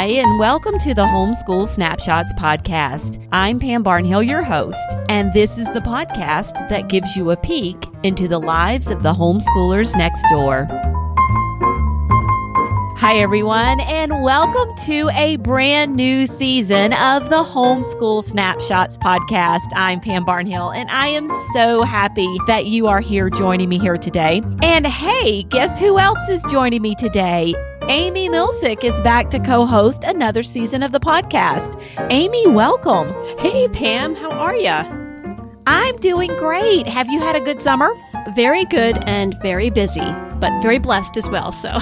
Hi, and welcome to the Homeschool Snapshots podcast. I'm Pam Barnhill, your host, and this is the podcast that gives you a peek into the lives of the homeschoolers next door. Hi, everyone, and welcome to a brand new season of the Homeschool Snapshots podcast. I'm Pam Barnhill, and I am so happy that you are here joining me here today. And hey, guess who else is joining me today? Amy Milsick is back to co host another season of the podcast. Amy, welcome. Hey, Pam, how are ya? I'm doing great. Have you had a good summer? Very good and very busy, but very blessed as well, so.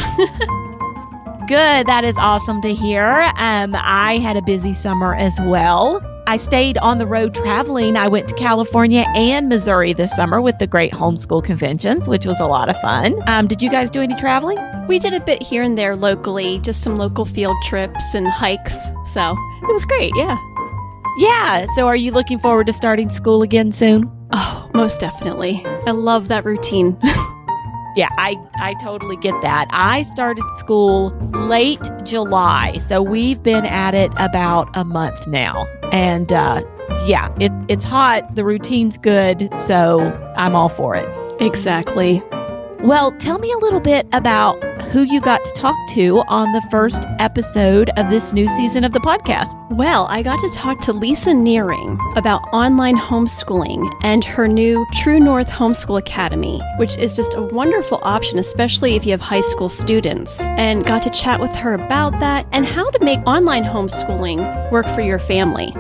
good. That is awesome to hear. Um, I had a busy summer as well. I stayed on the road traveling. I went to California and Missouri this summer with the Great Homeschool Conventions, which was a lot of fun. Um, did you guys do any traveling? We did a bit here and there locally, just some local field trips and hikes. So it was great, yeah. Yeah. So are you looking forward to starting school again soon? Oh, most definitely. I love that routine. Yeah, I, I totally get that. I started school late July, so we've been at it about a month now. And uh, yeah, it, it's hot, the routine's good, so I'm all for it. Exactly. Well, tell me a little bit about who you got to talk to on the first episode of this new season of the podcast. Well, I got to talk to Lisa Nehring about online homeschooling and her new True North Homeschool Academy, which is just a wonderful option, especially if you have high school students. And got to chat with her about that and how to make online homeschooling work for your family.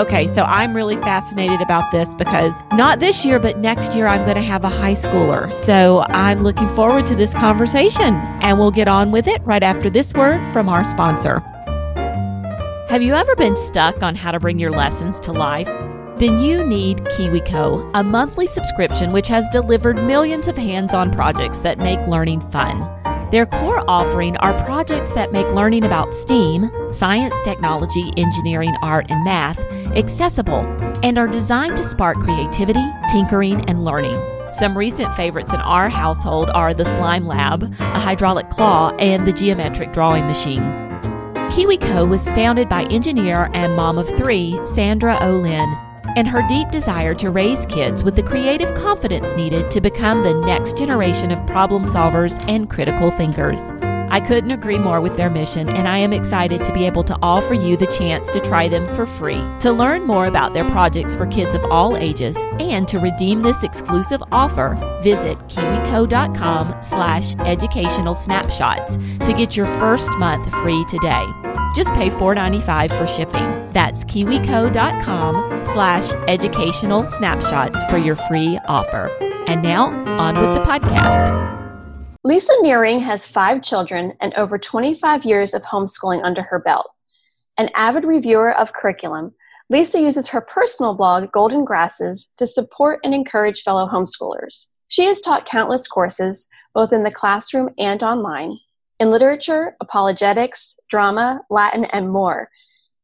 Okay, so I'm really fascinated about this because not this year, but next year I'm going to have a high schooler. So I'm looking forward to this conversation and we'll get on with it right after this word from our sponsor. Have you ever been stuck on how to bring your lessons to life? Then you need KiwiCo, a monthly subscription which has delivered millions of hands on projects that make learning fun. Their core offering are projects that make learning about STEAM, science, technology, engineering, art, and math, accessible and are designed to spark creativity, tinkering, and learning. Some recent favorites in our household are the Slime Lab, a hydraulic claw, and the geometric drawing machine. KiwiCo was founded by engineer and mom of three, Sandra Olin, and her deep desire to raise kids with the creative confidence needed to become the next generation of problem solvers and critical thinkers. I couldn't agree more with their mission, and I am excited to be able to offer you the chance to try them for free. To learn more about their projects for kids of all ages and to redeem this exclusive offer, visit kiwico.com slash educational snapshots to get your first month free today. Just pay $4.95 for shipping. That's kiwico.com slash educational snapshots for your free offer. And now, on with the podcast. Lisa Nehring has five children and over 25 years of homeschooling under her belt. An avid reviewer of curriculum, Lisa uses her personal blog, Golden Grasses, to support and encourage fellow homeschoolers. She has taught countless courses, both in the classroom and online, in literature, apologetics, drama, Latin, and more.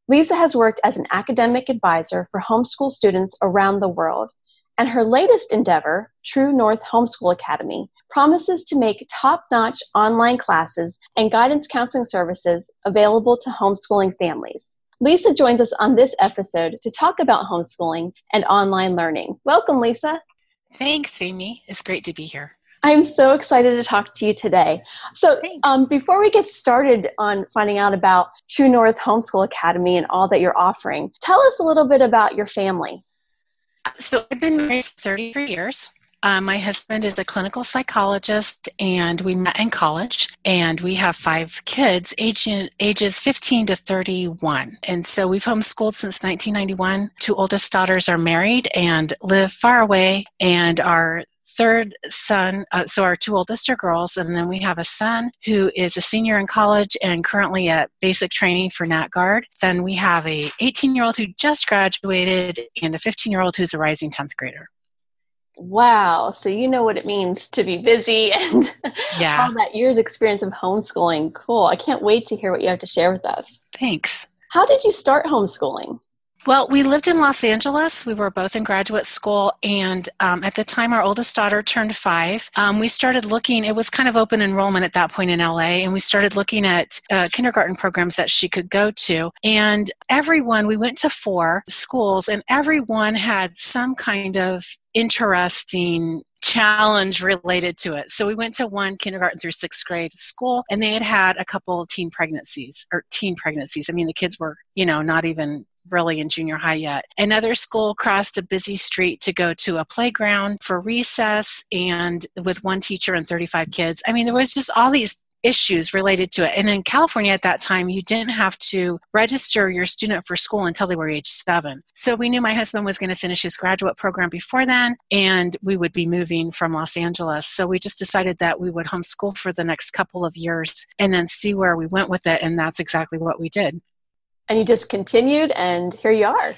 Lisa has worked as an academic advisor for homeschool students around the world and her latest endeavor, True North Homeschool Academy, promises to make top notch online classes and guidance counseling services available to homeschooling families. Lisa joins us on this episode to talk about homeschooling and online learning. Welcome, Lisa. Thanks, Amy. It's great to be here. I'm so excited to talk to you today. So, um, before we get started on finding out about True North Homeschool Academy and all that you're offering, tell us a little bit about your family. So I've been married for 33 years. Uh, my husband is a clinical psychologist, and we met in college. And we have five kids, aging, ages 15 to 31. And so we've homeschooled since 1991. Two oldest daughters are married and live far away, and our third son, uh, so our two oldest are girls, and then we have a son who is a senior in college and currently at basic training for Nat Guard. Then we have a 18 year old who just graduated and a 15 year old who's a rising 10th grader. Wow. So you know what it means to be busy and yeah. all that year's experience of homeschooling. Cool. I can't wait to hear what you have to share with us. Thanks. How did you start homeschooling? Well, we lived in Los Angeles. We were both in graduate school, and um, at the time our oldest daughter turned five, um, we started looking. It was kind of open enrollment at that point in LA, and we started looking at uh, kindergarten programs that she could go to. And everyone, we went to four schools, and everyone had some kind of interesting challenge related to it. So we went to one kindergarten through sixth grade school, and they had had a couple teen pregnancies or teen pregnancies. I mean, the kids were, you know, not even really in junior high yet. Another school crossed a busy street to go to a playground for recess and with one teacher and 35 kids. I mean, there was just all these issues related to it. And in California at that time, you didn't have to register your student for school until they were age seven. So we knew my husband was going to finish his graduate program before then, and we would be moving from Los Angeles. So we just decided that we would homeschool for the next couple of years and then see where we went with it. And that's exactly what we did. And you just continued, and here you are.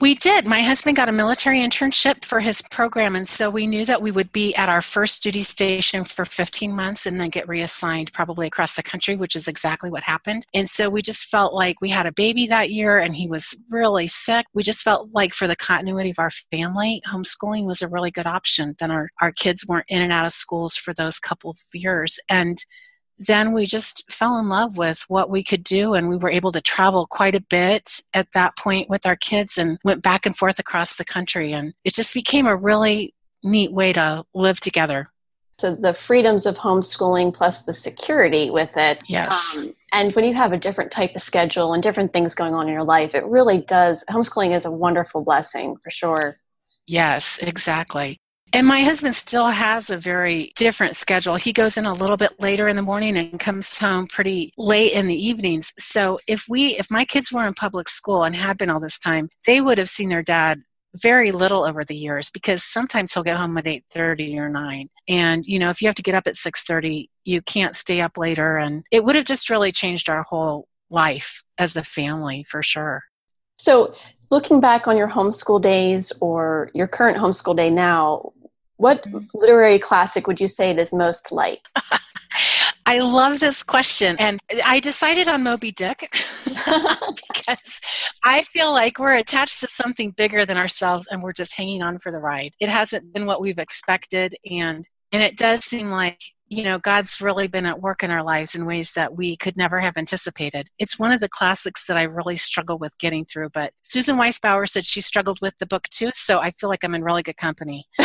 We did. My husband got a military internship for his program, and so we knew that we would be at our first duty station for 15 months and then get reassigned probably across the country, which is exactly what happened. And so we just felt like we had a baby that year and he was really sick. We just felt like for the continuity of our family, homeschooling was a really good option. Then our, our kids weren't in and out of schools for those couple of years. And then we just fell in love with what we could do and we were able to travel quite a bit at that point with our kids and went back and forth across the country. And it just became a really neat way to live together. So the freedoms of homeschooling plus the security with it yes. um, and when you have a different type of schedule and different things going on in your life it really does homeschooling is a wonderful blessing for sure. Yes exactly and my husband still has a very different schedule. He goes in a little bit later in the morning and comes home pretty late in the evenings. So if we if my kids were in public school and had been all this time, they would have seen their dad very little over the years because sometimes he'll get home at 8:30 or 9 and you know if you have to get up at 6:30 you can't stay up later and it would have just really changed our whole life as a family for sure so looking back on your homeschool days or your current homeschool day now what mm-hmm. literary classic would you say it is most like? I love this question. And I decided on Moby Dick because I feel like we're attached to something bigger than ourselves and we're just hanging on for the ride. It hasn't been what we've expected and and it does seem like you know, God's really been at work in our lives in ways that we could never have anticipated. It's one of the classics that I really struggle with getting through, but Susan Wise Bauer said she struggled with the book too, so I feel like I'm in really good company.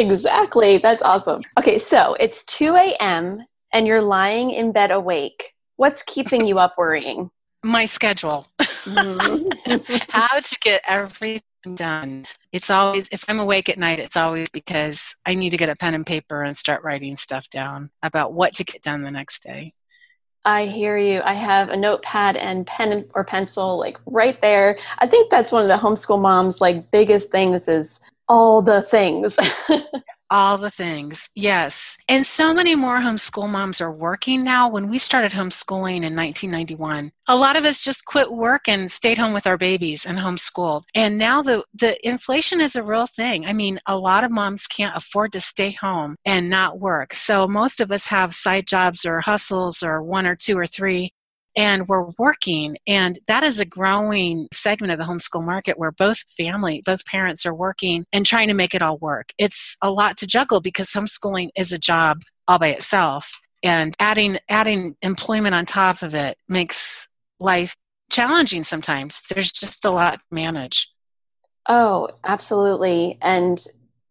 exactly. That's awesome. Okay, so it's 2 a.m. and you're lying in bed awake. What's keeping you up worrying? My schedule. Mm-hmm. How to get everything done. It's always, if I'm awake at night, it's always because I need to get a pen and paper and start writing stuff down about what to get done the next day. I hear you. I have a notepad and pen or pencil like right there. I think that's one of the homeschool moms like biggest things is all the things. all the things, yes. And so many more homeschool moms are working now. When we started homeschooling in 1991, a lot of us just quit work and stayed home with our babies and homeschooled. And now the, the inflation is a real thing. I mean, a lot of moms can't afford to stay home and not work. So most of us have side jobs or hustles or one or two or three and we're working and that is a growing segment of the homeschool market where both family both parents are working and trying to make it all work. It's a lot to juggle because homeschooling is a job all by itself and adding adding employment on top of it makes life challenging sometimes. There's just a lot to manage. Oh absolutely. And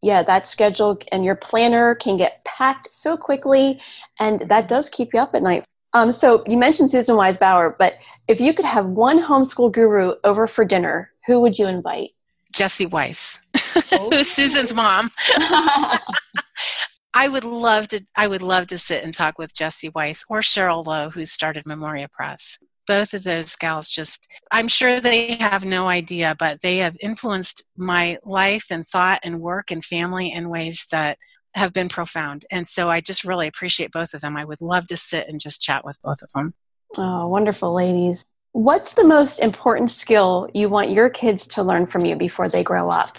yeah that schedule and your planner can get packed so quickly and that does keep you up at night um, so you mentioned Susan Wise Bauer, but if you could have one homeschool guru over for dinner, who would you invite? Jessie Wise, oh. who's Susan's mom. I would love to. I would love to sit and talk with Jessie Wise or Cheryl Lowe, who started Memoria Press. Both of those gals just, I'm sure they have no idea, but they have influenced my life and thought and work and family in ways that have been profound. And so I just really appreciate both of them. I would love to sit and just chat with both of them. Oh, wonderful, ladies. What's the most important skill you want your kids to learn from you before they grow up?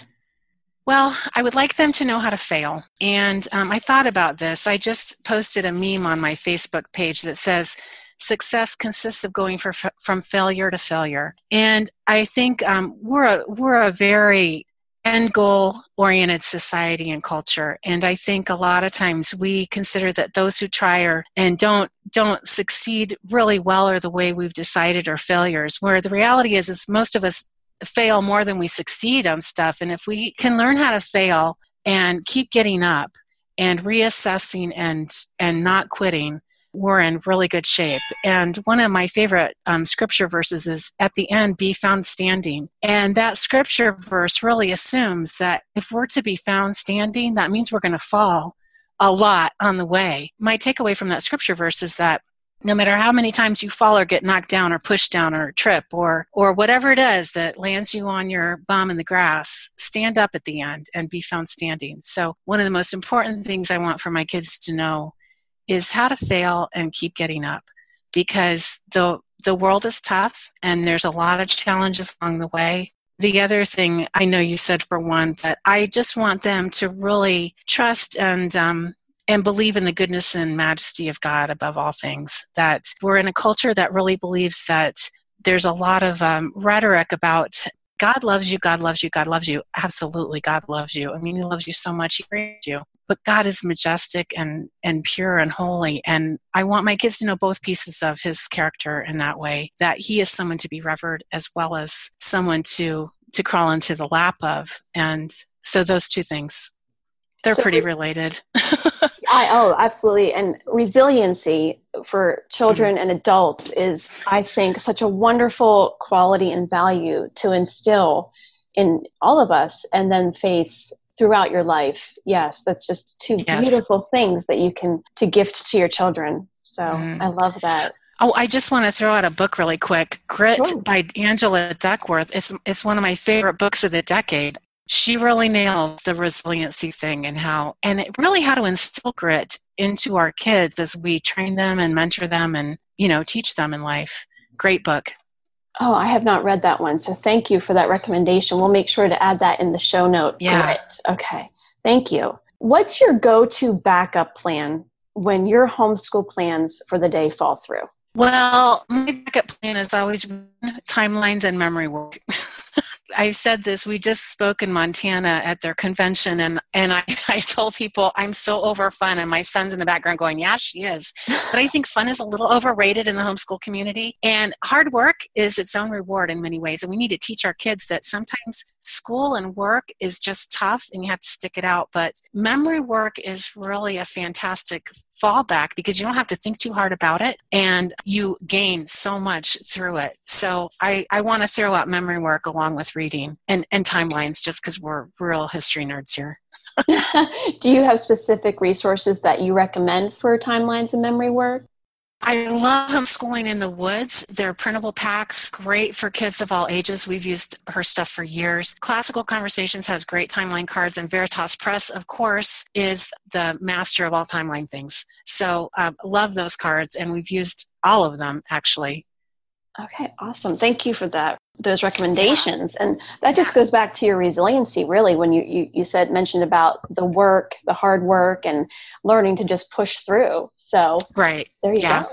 Well, I would like them to know how to fail. And um, I thought about this. I just posted a meme on my Facebook page that says, success consists of going for, from failure to failure. And I think um, we're a, we're a very end goal oriented society and culture. And i think a lot of times we consider that those who try or and don't don't succeed really well or the way we've decided are failures where the reality is is most of us fail more than we succeed on stuff. And if we can learn how to fail and keep getting up and reassessing and and not quitting we're in really good shape. And one of my favorite um, scripture verses is at the end, be found standing. And that scripture verse really assumes that if we're to be found standing, that means we're going to fall a lot on the way. My takeaway from that scripture verse is that no matter how many times you fall or get knocked down or pushed down or trip or or whatever it is that lands you on your bum in the grass stand up at the end and be found standing so one of the most important things i want for my kids to know is how to fail and keep getting up because the the world is tough and there's a lot of challenges along the way. The other thing I know you said for one, but I just want them to really trust and um, and believe in the goodness and majesty of God above all things. That we're in a culture that really believes that there's a lot of um, rhetoric about God loves you, God loves you, God loves you. Absolutely, God loves you. I mean, He loves you so much, He created you but God is majestic and, and pure and holy. And I want my kids to know both pieces of his character in that way, that he is someone to be revered as well as someone to, to crawl into the lap of. And so those two things, they're so pretty related. I, oh, absolutely. And resiliency for children and adults is, I think, such a wonderful quality and value to instill in all of us. And then faith throughout your life. Yes, that's just two yes. beautiful things that you can to gift to your children. So mm. I love that. Oh, I just want to throw out a book really quick. Grit sure. by Angela Duckworth. It's it's one of my favorite books of the decade. She really nails the resiliency thing and how and it really how to instill grit into our kids as we train them and mentor them and you know teach them in life. Great book. Oh, I have not read that one. So thank you for that recommendation. We'll make sure to add that in the show note. Yeah. Okay. Thank you. What's your go to backup plan when your homeschool plans for the day fall through? Well, my backup plan is always timelines and memory work. I said this. We just spoke in Montana at their convention, and and I, I told people I'm so over fun, and my son's in the background going, "Yeah, she is." But I think fun is a little overrated in the homeschool community, and hard work is its own reward in many ways. And we need to teach our kids that sometimes school and work is just tough, and you have to stick it out. But memory work is really a fantastic fallback because you don't have to think too hard about it, and you gain so much through it. So I I want to throw out memory work along with reading and, and timelines just because we're real history nerds here. Do you have specific resources that you recommend for timelines and memory work? I love homeschooling in the woods. They're printable packs, great for kids of all ages. We've used her stuff for years. Classical Conversations has great timeline cards, and Veritas Press, of course, is the master of all timeline things. So, uh, love those cards, and we've used all of them actually. Okay, awesome. Thank you for that those recommendations. And that just goes back to your resiliency really when you, you you said mentioned about the work the hard work and learning to just push through. So right. there you yeah. go.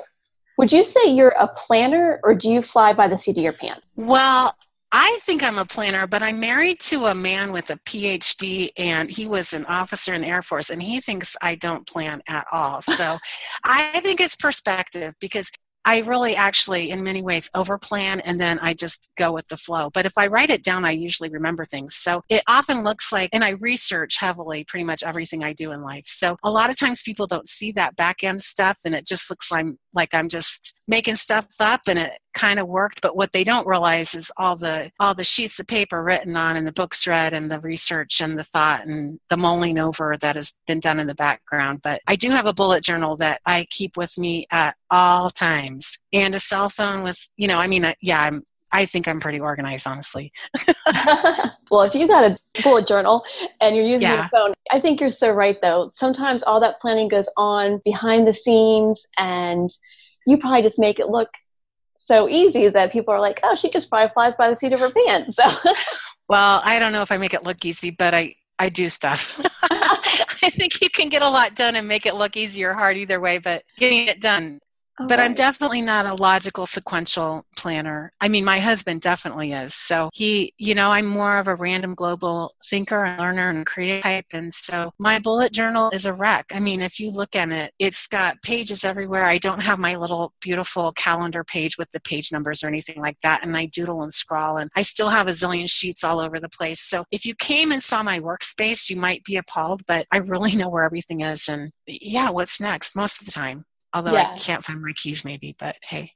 Would you say you're a planner or do you fly by the seat of your pants? Well I think I'm a planner, but I'm married to a man with a PhD, and he was an officer in the Air Force, and he thinks I don't plan at all. So I think it's perspective because I really actually, in many ways, overplan and then I just go with the flow. But if I write it down, I usually remember things. So it often looks like, and I research heavily pretty much everything I do in life. So a lot of times people don't see that back end stuff and it just looks like, like I'm just making stuff up and it kind of worked but what they don't realize is all the all the sheets of paper written on and the books read and the research and the thought and the mulling over that has been done in the background but i do have a bullet journal that i keep with me at all times and a cell phone with you know i mean yeah i'm I think I'm pretty organized, honestly. well, if you got a bullet journal and you're using yeah. your phone, I think you're so right, though. Sometimes all that planning goes on behind the scenes, and you probably just make it look so easy that people are like, oh, she just probably flies by the seat of her pants. So, well, I don't know if I make it look easy, but I, I do stuff. I think you can get a lot done and make it look easy or hard either way, but getting it done Oh, but I'm definitely not a logical sequential planner. I mean, my husband definitely is. So he, you know, I'm more of a random global thinker and learner and creative type. And so my bullet journal is a wreck. I mean, if you look at it, it's got pages everywhere. I don't have my little beautiful calendar page with the page numbers or anything like that. And I doodle and scrawl and I still have a zillion sheets all over the place. So if you came and saw my workspace, you might be appalled, but I really know where everything is. And yeah, what's next most of the time although yeah. I can't find my keys maybe, but hey.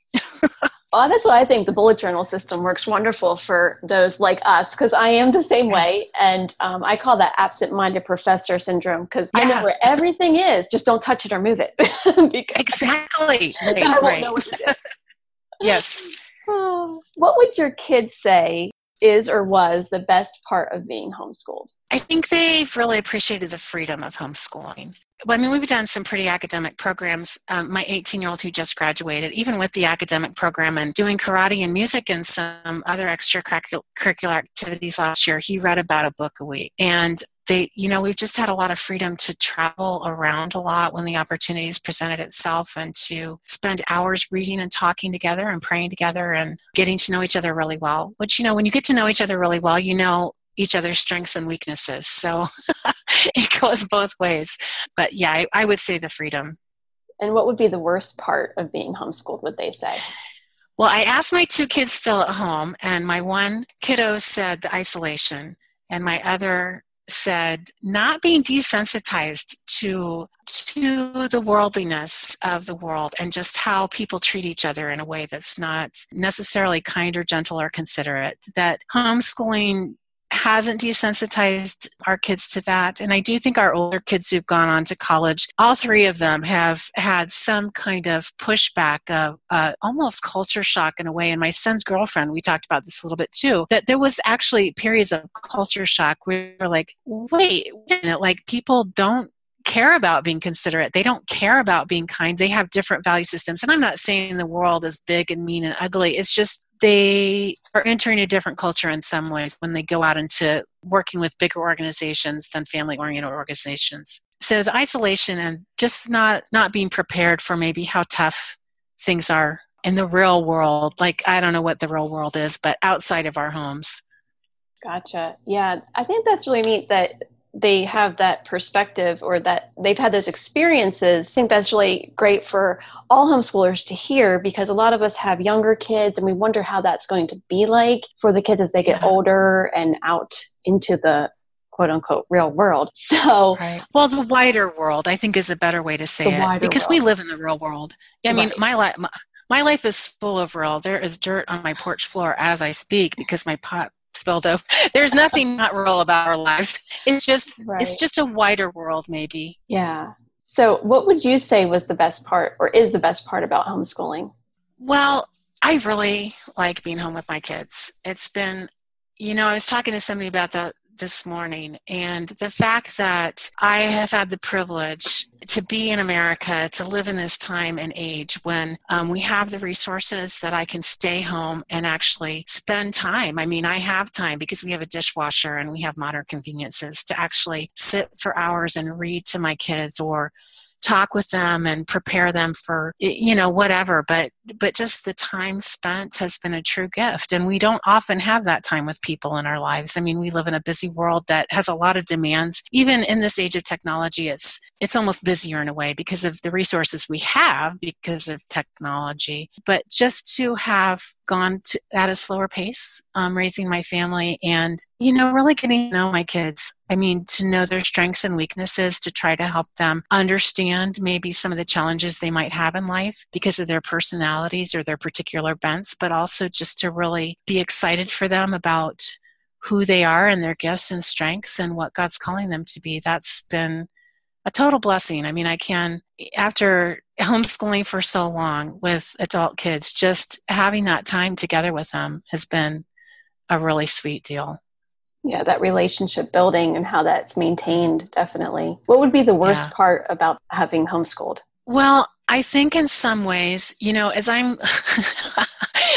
well, that's why I think the bullet journal system works wonderful for those like us, because I am the same yes. way. And um, I call that absent minded professor syndrome, because yeah. I know where everything is, just don't touch it or move it. exactly. Right, right. yes. what would your kids say is or was the best part of being homeschooled? I think they've really appreciated the freedom of homeschooling. Well, I mean, we've done some pretty academic programs. Um, my 18 year old who just graduated, even with the academic program and doing karate and music and some other extracurricular activities last year, he read about a book a week. And they, you know, we've just had a lot of freedom to travel around a lot when the opportunities presented itself and to spend hours reading and talking together and praying together and getting to know each other really well. Which, you know, when you get to know each other really well, you know each other's strengths and weaknesses. So it goes both ways. But yeah, I, I, would say the freedom. And what would be the worst part of being homeschooled, would they say? Well, I asked my two kids still at home, and my one kiddo said the isolation, and my other said not being desensitized to to the worldliness of the world and just how people treat each other in a way that's not necessarily kind or gentle or considerate that homeschooling hasn't desensitized our kids to that. And I do think our older kids who've gone on to college, all three of them have had some kind of pushback, of uh, almost culture shock in a way. And my son's girlfriend, we talked about this a little bit too, that there was actually periods of culture shock where we are like, wait, wait like people don't care about being considerate. They don't care about being kind. They have different value systems. And I'm not saying the world is big and mean and ugly. It's just they are entering a different culture in some ways when they go out into working with bigger organizations than family oriented organizations. So the isolation and just not not being prepared for maybe how tough things are in the real world. Like I don't know what the real world is, but outside of our homes. Gotcha. Yeah, I think that's really neat that they have that perspective or that they've had those experiences. I think that's really great for all homeschoolers to hear because a lot of us have younger kids and we wonder how that's going to be like for the kids as they get yeah. older and out into the quote unquote real world. So, right. well, the wider world, I think, is a better way to say it because world. we live in the real world. Yeah, I mean, my life. My, my life is full of real. There is dirt on my porch floor as I speak because my pot spilled over. There's nothing not real about our lives. It's just right. it's just a wider world maybe. Yeah. So what would you say was the best part or is the best part about homeschooling? Well, I really like being home with my kids. It's been you know, I was talking to somebody about that this morning. And the fact that I have had the privilege to be in America, to live in this time and age when um, we have the resources that I can stay home and actually spend time. I mean, I have time because we have a dishwasher and we have modern conveniences to actually sit for hours and read to my kids or talk with them and prepare them for you know whatever but but just the time spent has been a true gift. And we don't often have that time with people in our lives. I mean we live in a busy world that has a lot of demands. Even in this age of technology it's it's almost busier in a way because of the resources we have because of technology. But just to have gone to, at a slower pace um, raising my family and you know really getting to know my kids I mean, to know their strengths and weaknesses to try to help them understand maybe some of the challenges they might have in life because of their personalities or their particular bents, but also just to really be excited for them about who they are and their gifts and strengths and what God's calling them to be. That's been a total blessing. I mean, I can, after homeschooling for so long with adult kids, just having that time together with them has been a really sweet deal yeah that relationship building and how that's maintained definitely what would be the worst yeah. part about having homeschooled well i think in some ways you know as i'm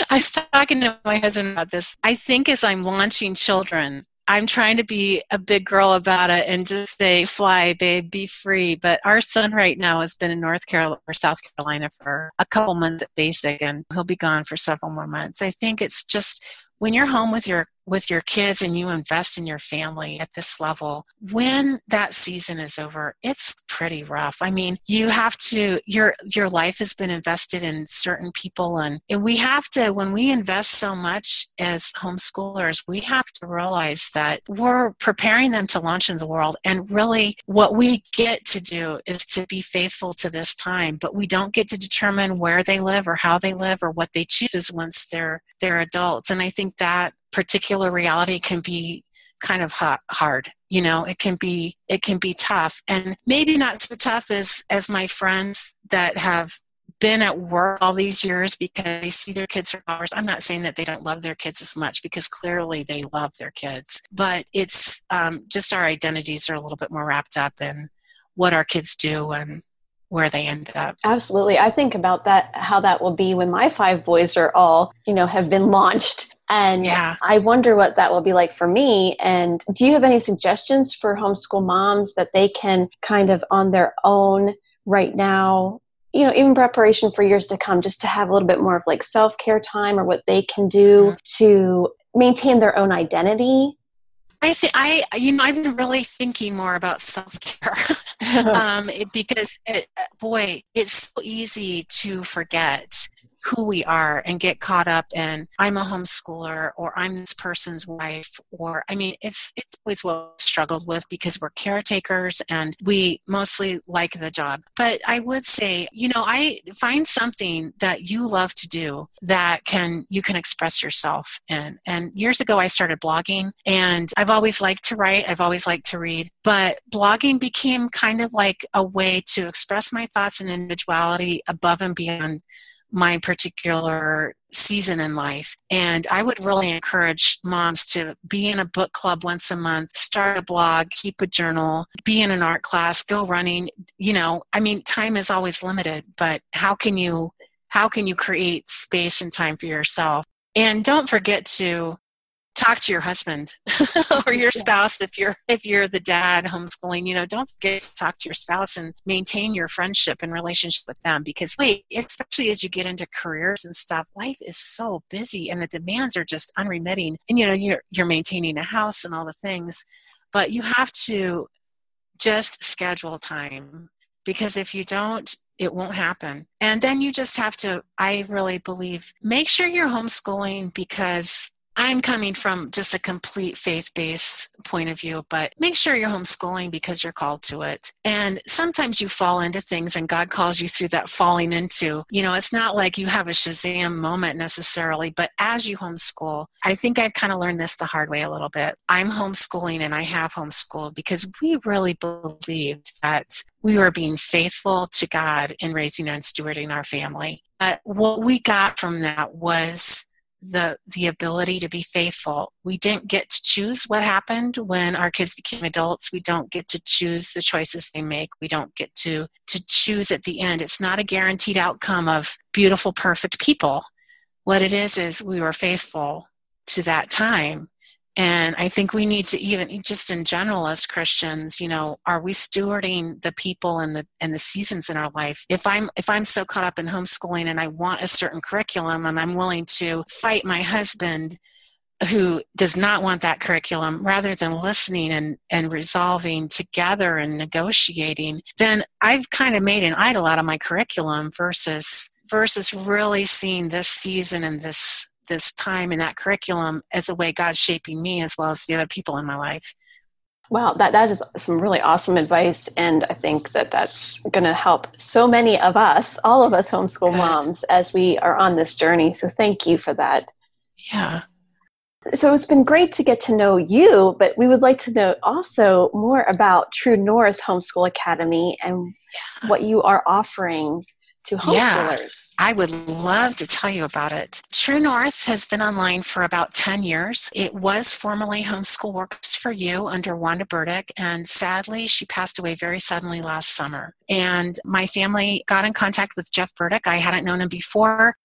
i was talking to my husband about this i think as i'm launching children I'm trying to be a big girl about it and just say, fly, babe, be free. But our son right now has been in North Carolina or South Carolina for a couple months at basic, and he'll be gone for several more months. I think it's just when you're home with your with your kids and you invest in your family at this level when that season is over it's pretty rough. I mean you have to your your life has been invested in certain people and, and we have to when we invest so much as homeschoolers we have to realize that we're preparing them to launch into the world and really what we get to do is to be faithful to this time but we don't get to determine where they live or how they live or what they choose once they're they're adults. And i think that particular reality can be kind of hard you know it can be it can be tough and maybe not so tough as as my friends that have been at work all these years because they see their kids for hours. I'm not saying that they don't love their kids as much because clearly they love their kids, but it's um, just our identities are a little bit more wrapped up in what our kids do and where they end up. Absolutely. I think about that, how that will be when my five boys are all, you know, have been launched and yeah. I wonder what that will be like for me. And do you have any suggestions for homeschool moms that they can kind of on their own right now, you know, even preparation for years to come, just to have a little bit more of like self care time or what they can do mm-hmm. to maintain their own identity? I see. I, you know, I've been really thinking more about self care um, because, it, boy, it's so easy to forget who we are and get caught up in I'm a homeschooler or I'm this person's wife or I mean it's it's always what we've struggled with because we're caretakers and we mostly like the job. But I would say, you know, I find something that you love to do that can you can express yourself in. And years ago I started blogging and I've always liked to write, I've always liked to read, but blogging became kind of like a way to express my thoughts and individuality above and beyond my particular season in life. And I would really encourage moms to be in a book club once a month, start a blog, keep a journal, be in an art class, go running. You know, I mean, time is always limited, but how can you how can you create space and time for yourself? And don't forget to talk to your husband or your spouse if you're if you're the dad homeschooling you know don't forget to talk to your spouse and maintain your friendship and relationship with them because wait especially as you get into careers and stuff life is so busy and the demands are just unremitting and you know you're you're maintaining a house and all the things but you have to just schedule time because if you don't it won't happen. And then you just have to, I really believe, make sure you're homeschooling because I'm coming from just a complete faith based point of view, but make sure you're homeschooling because you're called to it. And sometimes you fall into things and God calls you through that falling into. You know, it's not like you have a Shazam moment necessarily, but as you homeschool, I think I've kind of learned this the hard way a little bit. I'm homeschooling and I have homeschooled because we really believed that we were being faithful to God in raising and stewarding our family. But what we got from that was the the ability to be faithful. We didn't get to choose what happened when our kids became adults. We don't get to choose the choices they make. We don't get to to choose at the end. It's not a guaranteed outcome of beautiful perfect people. What it is is we were faithful to that time and I think we need to even just in general as Christians, you know, are we stewarding the people and the and the seasons in our life? If I'm if I'm so caught up in homeschooling and I want a certain curriculum and I'm willing to fight my husband who does not want that curriculum rather than listening and, and resolving together and negotiating, then I've kind of made an idol out of my curriculum versus versus really seeing this season and this this time in that curriculum as a way God's shaping me as well as the other people in my life. Wow, that, that is some really awesome advice. And I think that that's going to help so many of us, all of us homeschool Good. moms, as we are on this journey. So thank you for that. Yeah. So it's been great to get to know you, but we would like to know also more about True North Homeschool Academy and yeah. what you are offering to homeschoolers. Yeah. I would love to tell you about it. True North has been online for about 10 years. It was formerly Homeschool Works for You under Wanda Burdick, and sadly, she passed away very suddenly last summer. And my family got in contact with Jeff Burdick. I hadn't known him before.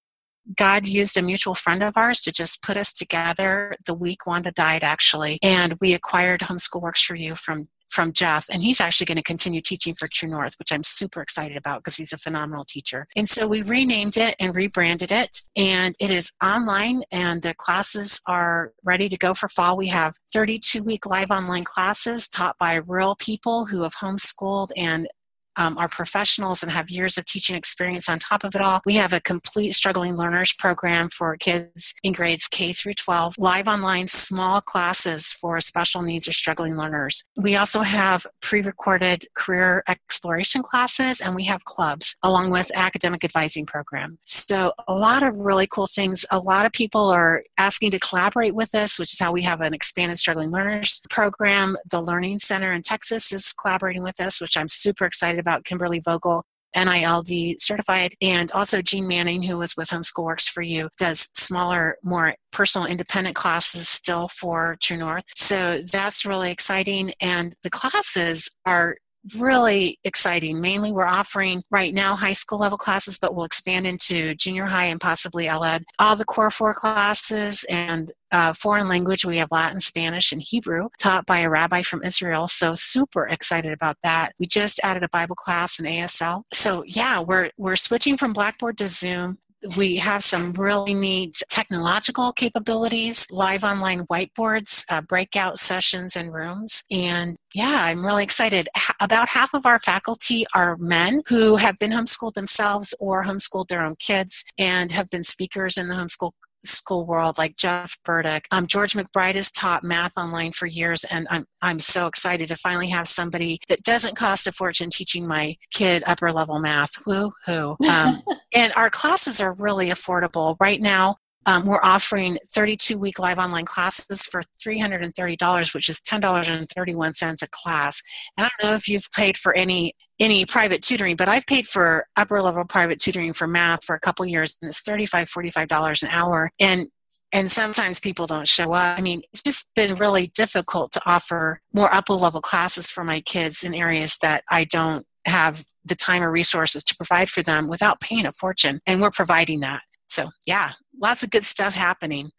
God used a mutual friend of ours to just put us together the week Wanda died, actually. And we acquired Homeschool Works for You from from Jeff, and he's actually going to continue teaching for True North, which I'm super excited about because he's a phenomenal teacher. And so we renamed it and rebranded it, and it is online, and the classes are ready to go for fall. We have 32 week live online classes taught by real people who have homeschooled and um, are professionals and have years of teaching experience on top of it all. We have a complete struggling learners program for kids in grades K through 12, live online small classes for special needs or struggling learners. We also have pre recorded career exploration classes and we have clubs along with academic advising program. So a lot of really cool things. A lot of people are asking to collaborate with us, which is how we have an expanded struggling learners program. The Learning Center in Texas is collaborating with us, which I'm super excited about Kimberly Vogel NILD certified, and also Jean Manning, who was with Homeschool Works for You, does smaller, more personal independent classes still for True North. So that's really exciting. And the classes are really exciting. Mainly, we're offering right now high school level classes, but we'll expand into junior high and possibly LED. All the core four classes and uh, foreign language, we have Latin, Spanish, and Hebrew taught by a rabbi from Israel. So super excited about that. We just added a Bible class in ASL. So yeah, we're we're switching from Blackboard to Zoom we have some really neat technological capabilities, live online whiteboards, uh, breakout sessions and rooms. And yeah, I'm really excited. H- about half of our faculty are men who have been homeschooled themselves or homeschooled their own kids and have been speakers in the homeschool school world like Jeff Burdick. Um, George McBride has taught math online for years, and I'm, I'm so excited to finally have somebody that doesn't cost a fortune teaching my kid upper level math. Woo hoo. Um, and our classes are really affordable. Right now, um, we're offering 32 week live online classes for $330, which is $10.31 a class. And I don't know if you've paid for any any private tutoring, but I've paid for upper level private tutoring for math for a couple years, and it's $35, $45 an hour. And and sometimes people don't show up. I mean, it's just been really difficult to offer more upper level classes for my kids in areas that I don't have the time or resources to provide for them without paying a fortune. And we're providing that. So, yeah, lots of good stuff happening.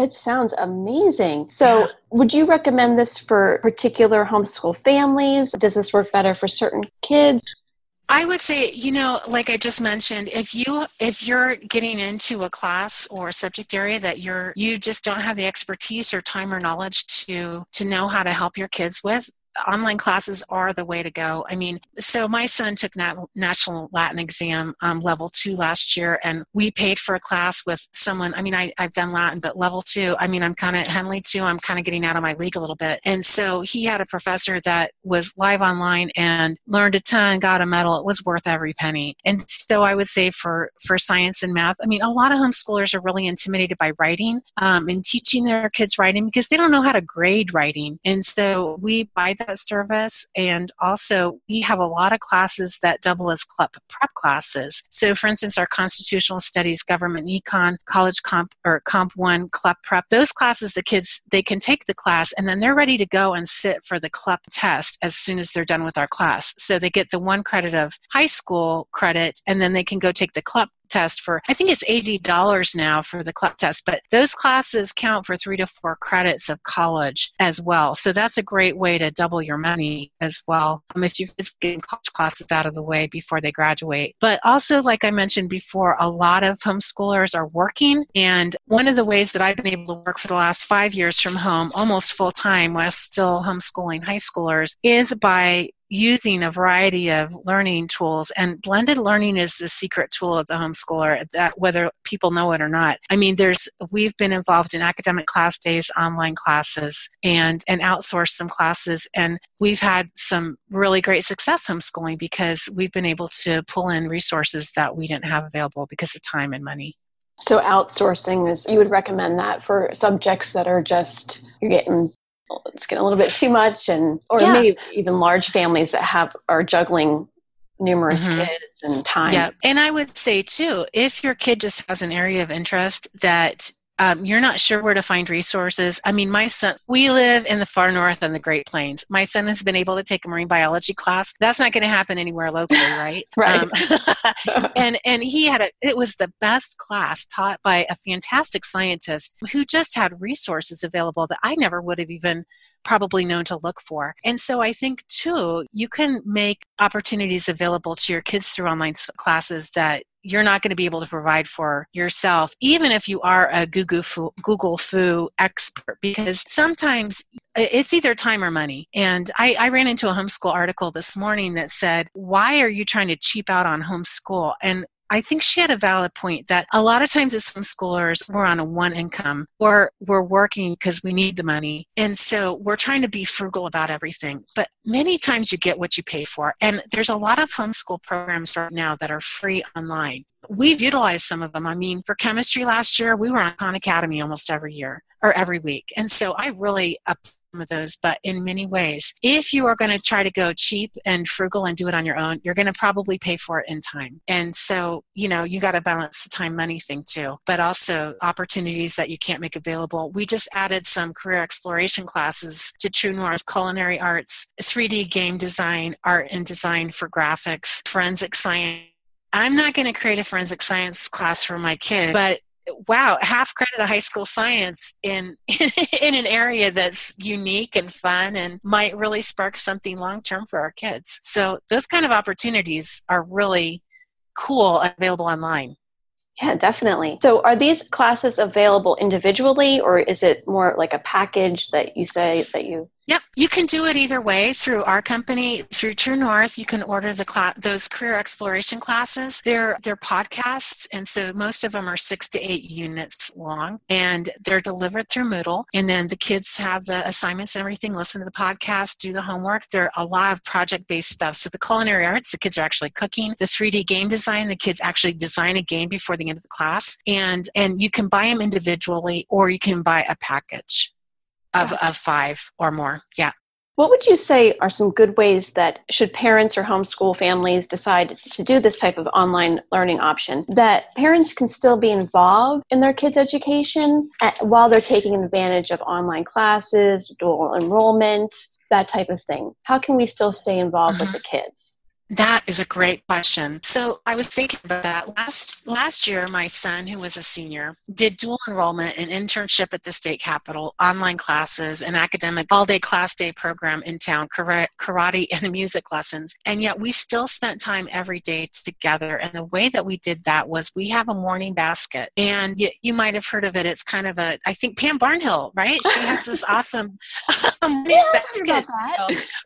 It sounds amazing. So, yeah. would you recommend this for particular homeschool families? Does this work better for certain kids? I would say, you know, like I just mentioned, if you if you're getting into a class or a subject area that you're you just don't have the expertise or time or knowledge to to know how to help your kids with, online classes are the way to go. I mean, so my son took nat- National Latin Exam um, level two last year, and we paid for a class with someone. I mean, I, I've done Latin, but level two, I mean, I'm kind of Henley too, I'm kind of getting out of my league a little bit. And so he had a professor that was live online and learned a ton, got a medal. It was worth every penny. And so I would say for, for science and math, I mean, a lot of homeschoolers are really intimidated by writing um, and teaching their kids writing because they don't know how to grade writing. And so we buy that service. And also, we have a lot of classes that double as prep classes. So, for instance, our constitutional studies, government econ, college comp or comp one, CLEP prep, those classes, the kids, they can take the class and then they're ready to go and sit for the CLEP test as soon as they're done with our class. So they get the one credit of high school credit and then they can go take the CLEP test for, I think it's $80 now for the CLEP test, but those classes count for three to four credits of college as well. So that's a great way to double your money as well um, if you're getting college classes out of the way before they graduate. But also, like I mentioned before, a lot of homeschoolers are working. And one of the ways that I've been able to work for the last five years from home, almost full time, while still homeschooling high schoolers, is by using a variety of learning tools and blended learning is the secret tool of the homeschooler that whether people know it or not. I mean there's we've been involved in academic class days online classes and and outsourced some classes and we've had some really great success homeschooling because we've been able to pull in resources that we didn't have available because of time and money. So outsourcing is you would recommend that for subjects that are just you're getting it's getting a little bit too much and or yeah. maybe even large families that have are juggling numerous mm-hmm. kids and time. Yeah. And I would say too, if your kid just has an area of interest that um, you're not sure where to find resources. I mean, my son, we live in the far north and the Great Plains. My son has been able to take a marine biology class. That's not going to happen anywhere locally, right? right. Um, and and he had a. It was the best class taught by a fantastic scientist who just had resources available that I never would have even probably known to look for. And so I think too, you can make opportunities available to your kids through online classes that you're not going to be able to provide for yourself, even if you are a Google Foo, Google Fu expert, because sometimes it's either time or money. And I, I, ran into a homeschool article this morning that said, Why are you trying to cheap out on homeschool? And I think she had a valid point that a lot of times as homeschoolers, we're on a one income or we're working because we need the money. And so we're trying to be frugal about everything. But many times you get what you pay for. And there's a lot of homeschool programs right now that are free online. We've utilized some of them. I mean, for chemistry last year, we were on Khan Academy almost every year or every week. And so I really of those, but in many ways. If you are going to try to go cheap and frugal and do it on your own, you're going to probably pay for it in time. And so, you know, you got to balance the time money thing too, but also opportunities that you can't make available. We just added some career exploration classes to True North culinary arts, 3D game design, art and design for graphics, forensic science. I'm not going to create a forensic science class for my kid, but wow, half credit of high school science in in an area that's unique and fun and might really spark something long term for our kids. So those kind of opportunities are really cool available online. Yeah, definitely. So, are these classes available individually, or is it more like a package that you say that you Yep, you can do it either way through our company, through True North. You can order the cl- those career exploration classes. They're they're podcasts, and so most of them are six to eight units long, and they're delivered through Moodle. And then the kids have the assignments and everything. Listen to the podcast, do the homework. There are a lot of project based stuff. So the culinary arts, the kids are actually cooking. The 3D game design, the kids actually design a game before the end of the class, and and you can buy them individually or you can buy a package of, of five or more. Yeah. What would you say are some good ways that should parents or homeschool families decide to do this type of online learning option that parents can still be involved in their kids' education at, while they're taking advantage of online classes, dual enrollment, that type of thing? How can we still stay involved mm-hmm. with the kids? That is a great question. So I was thinking about that last last year. My son, who was a senior, did dual enrollment and internship at the state capitol, online classes, an academic all-day class day program in town, karate and music lessons, and yet we still spent time every day together. And the way that we did that was we have a morning basket, and you, you might have heard of it. It's kind of a I think Pam Barnhill, right? She has this awesome morning yeah, basket,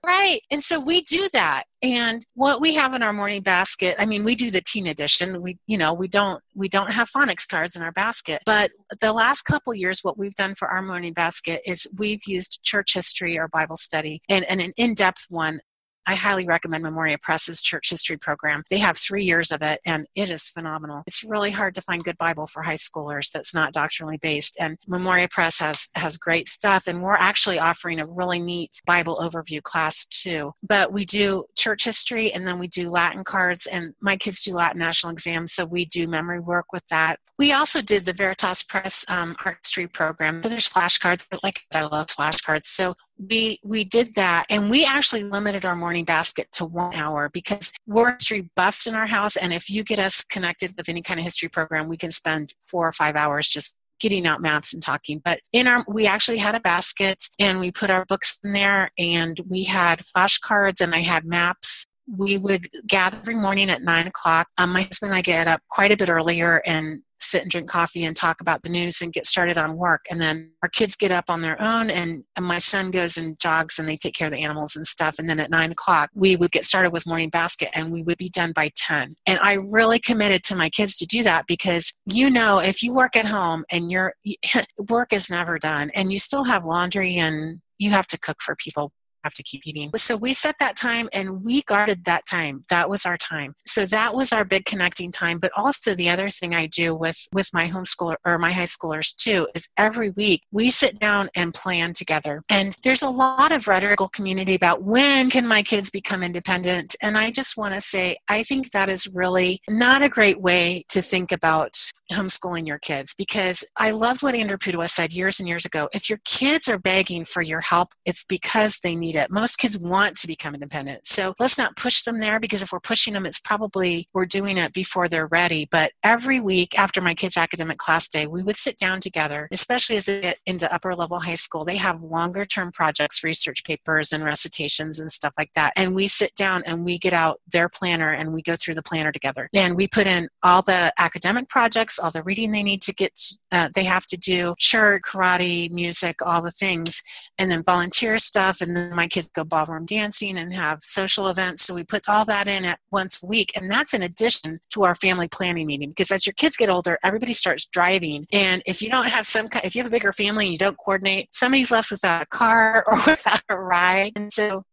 right? And so we do that and what we have in our morning basket i mean we do the teen edition. We you know we don't we don't have phonics cards in our basket. But the last couple years what we've done for our morning basket is we've used church history or bible study and, and an in-depth one I highly recommend Memoria Press's church history program. They have three years of it, and it is phenomenal. It's really hard to find good Bible for high schoolers that's not doctrinally based, and Memoria Press has has great stuff. And we're actually offering a really neat Bible overview class too. But we do church history, and then we do Latin cards, and my kids do Latin national exams, so we do memory work with that. We also did the Veritas Press um, art history program. So there's flashcards, like I love flashcards. So we we did that. And we actually limited our morning basket to one hour because we're history buffs in our house. And if you get us connected with any kind of history program we can spend four or five hours just getting out maps and talking. But in our we actually had a basket and we put our books in there and we had flashcards and i had maps. We would gather every morning at nine o'clock. Um, my husband and I get up quite a bit earlier and sit and drink coffee and talk about the news and get started on work. And then our kids get up on their own, and, and my son goes and jogs and they take care of the animals and stuff. And then at nine o'clock, we would get started with morning basket and we would be done by 10. And I really committed to my kids to do that because you know, if you work at home and your work is never done and you still have laundry and you have to cook for people have to keep eating. So we set that time and we guarded that time. That was our time. So that was our big connecting time. But also the other thing I do with with my homeschooler or my high schoolers too is every week we sit down and plan together. And there's a lot of rhetorical community about when can my kids become independent. And I just want to say I think that is really not a great way to think about homeschooling your kids because I loved what Andrew Pudewa said years and years ago. If your kids are begging for your help, it's because they need it. Most kids want to become independent. So let's not push them there because if we're pushing them, it's probably we're doing it before they're ready. But every week after my kids' academic class day, we would sit down together, especially as they get into upper level high school. They have longer term projects, research papers, and recitations and stuff like that. And we sit down and we get out their planner and we go through the planner together. And we put in all the academic projects, all the reading they need to get, uh, they have to do, church, karate, music, all the things, and then volunteer stuff. And then my kids go ballroom dancing and have social events. So we put all that in at once a week. And that's in addition to our family planning meeting because as your kids get older, everybody starts driving. And if you don't have some kind, if you have a bigger family and you don't coordinate, somebody's left without a car or without a ride. And so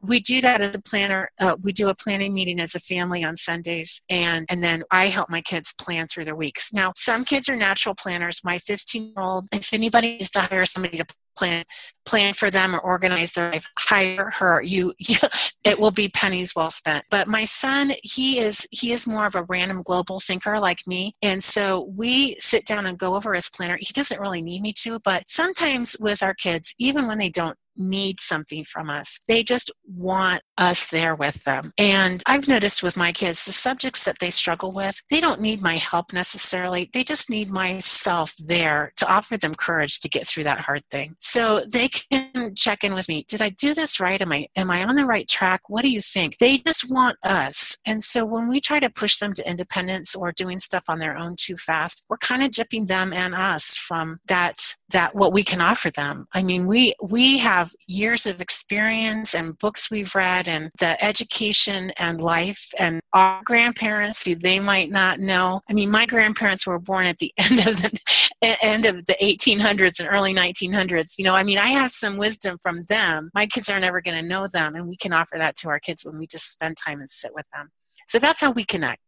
we do that as a planner. Uh, we do a planning meeting as a family on Sundays, and and then I help my kids plan through their weeks. Now, some kids are natural planners. My 15 year old, if anybody needs to hire somebody to plan plan for them or organize their life hire her. You, you, it will be pennies well spent. But my son he is he is more of a random global thinker like me. And so we sit down and go over his planner. He doesn't really need me to but sometimes with our kids even when they don't need something from us. They just want us there with them. And I've noticed with my kids, the subjects that they struggle with, they don't need my help necessarily. They just need myself there to offer them courage to get through that hard thing. So they can check in with me. Did I do this right? Am I am I on the right track? What do you think? They just want us. And so when we try to push them to independence or doing stuff on their own too fast, we're kind of jipping them and us from that that what we can offer them. I mean, we we have years of experience and books we've read and the education and life and our grandparents who they might not know. I mean, my grandparents were born at the end of the end of the 1800s and early 1900s. You know, I mean, I have some wisdom from them. My kids are never going to know them, and we can offer that to our kids when we just spend time and sit with them. So that's how we connect.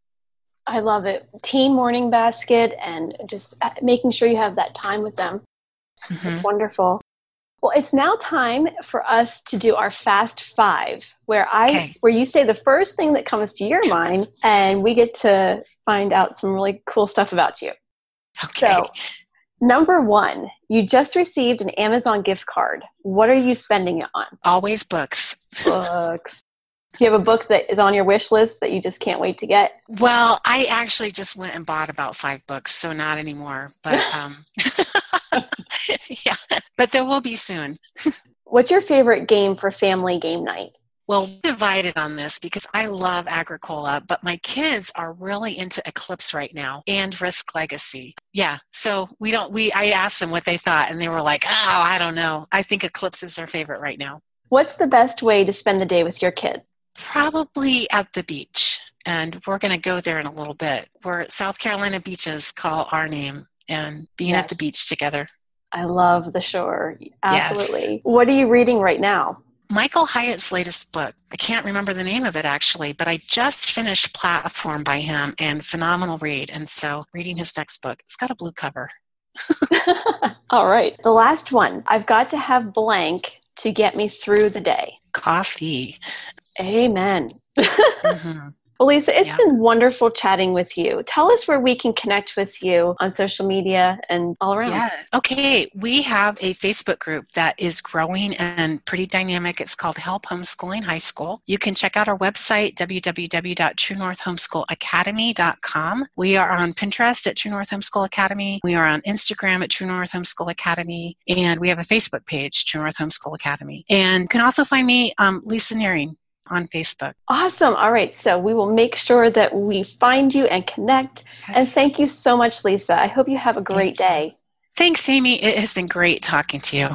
I love it. Teen morning basket and just uh, making sure you have that time with them. Mm-hmm. It's wonderful. Well, it's now time for us to do our fast five, where I okay. where you say the first thing that comes to your mind, and we get to find out some really cool stuff about you. Okay. So, number one, you just received an Amazon gift card. What are you spending it on? Always books. Books. Do you have a book that is on your wish list that you just can't wait to get? Well, I actually just went and bought about five books, so not anymore. But um, yeah, but there will be soon. What's your favorite game for family game night? Well, divided on this because I love Agricola, but my kids are really into Eclipse right now and Risk Legacy. Yeah, so we don't. We I asked them what they thought, and they were like, "Oh, I don't know. I think Eclipse is their favorite right now." What's the best way to spend the day with your kids? Probably at the beach, and we're going to go there in a little bit. Where South Carolina beaches call our name, and being yes. at the beach together. I love the shore. Absolutely. Yes. What are you reading right now? Michael Hyatt's latest book. I can't remember the name of it actually, but I just finished Platform by him and phenomenal read. And so reading his next book. It's got a blue cover. All right. The last one. I've got to have blank to get me through the day. Coffee. Amen. mm-hmm. Well, Lisa, it's yeah. been wonderful chatting with you. Tell us where we can connect with you on social media and all around. Yeah. Okay. We have a Facebook group that is growing and pretty dynamic. It's called Help Homeschooling High School. You can check out our website, www.truenorthhomeschoolacademy.com. We are on Pinterest at True North Homeschool Academy. We are on Instagram at True North Homeschool Academy. And we have a Facebook page, True North Homeschool Academy. And you can also find me, um, Lisa Nehring on Facebook. Awesome. All right. So we will make sure that we find you and connect. Yes. And thank you so much, Lisa. I hope you have a great day. Thanks, Amy. It has been great talking to you.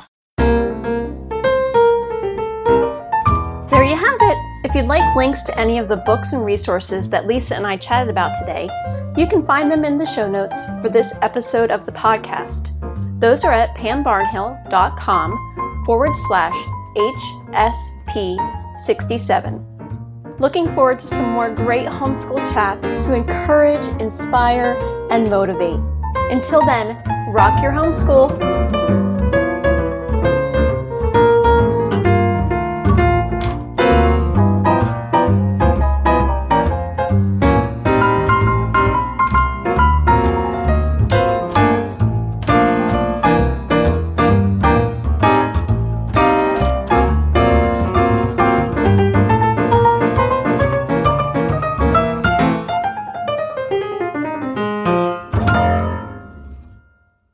There you have it. If you'd like links to any of the books and resources that Lisa and I chatted about today, you can find them in the show notes for this episode of the podcast. Those are at pambarnhill.com forward slash HSP67. Looking forward to some more great homeschool chats to encourage, inspire, and motivate. Until then, rock your homeschool.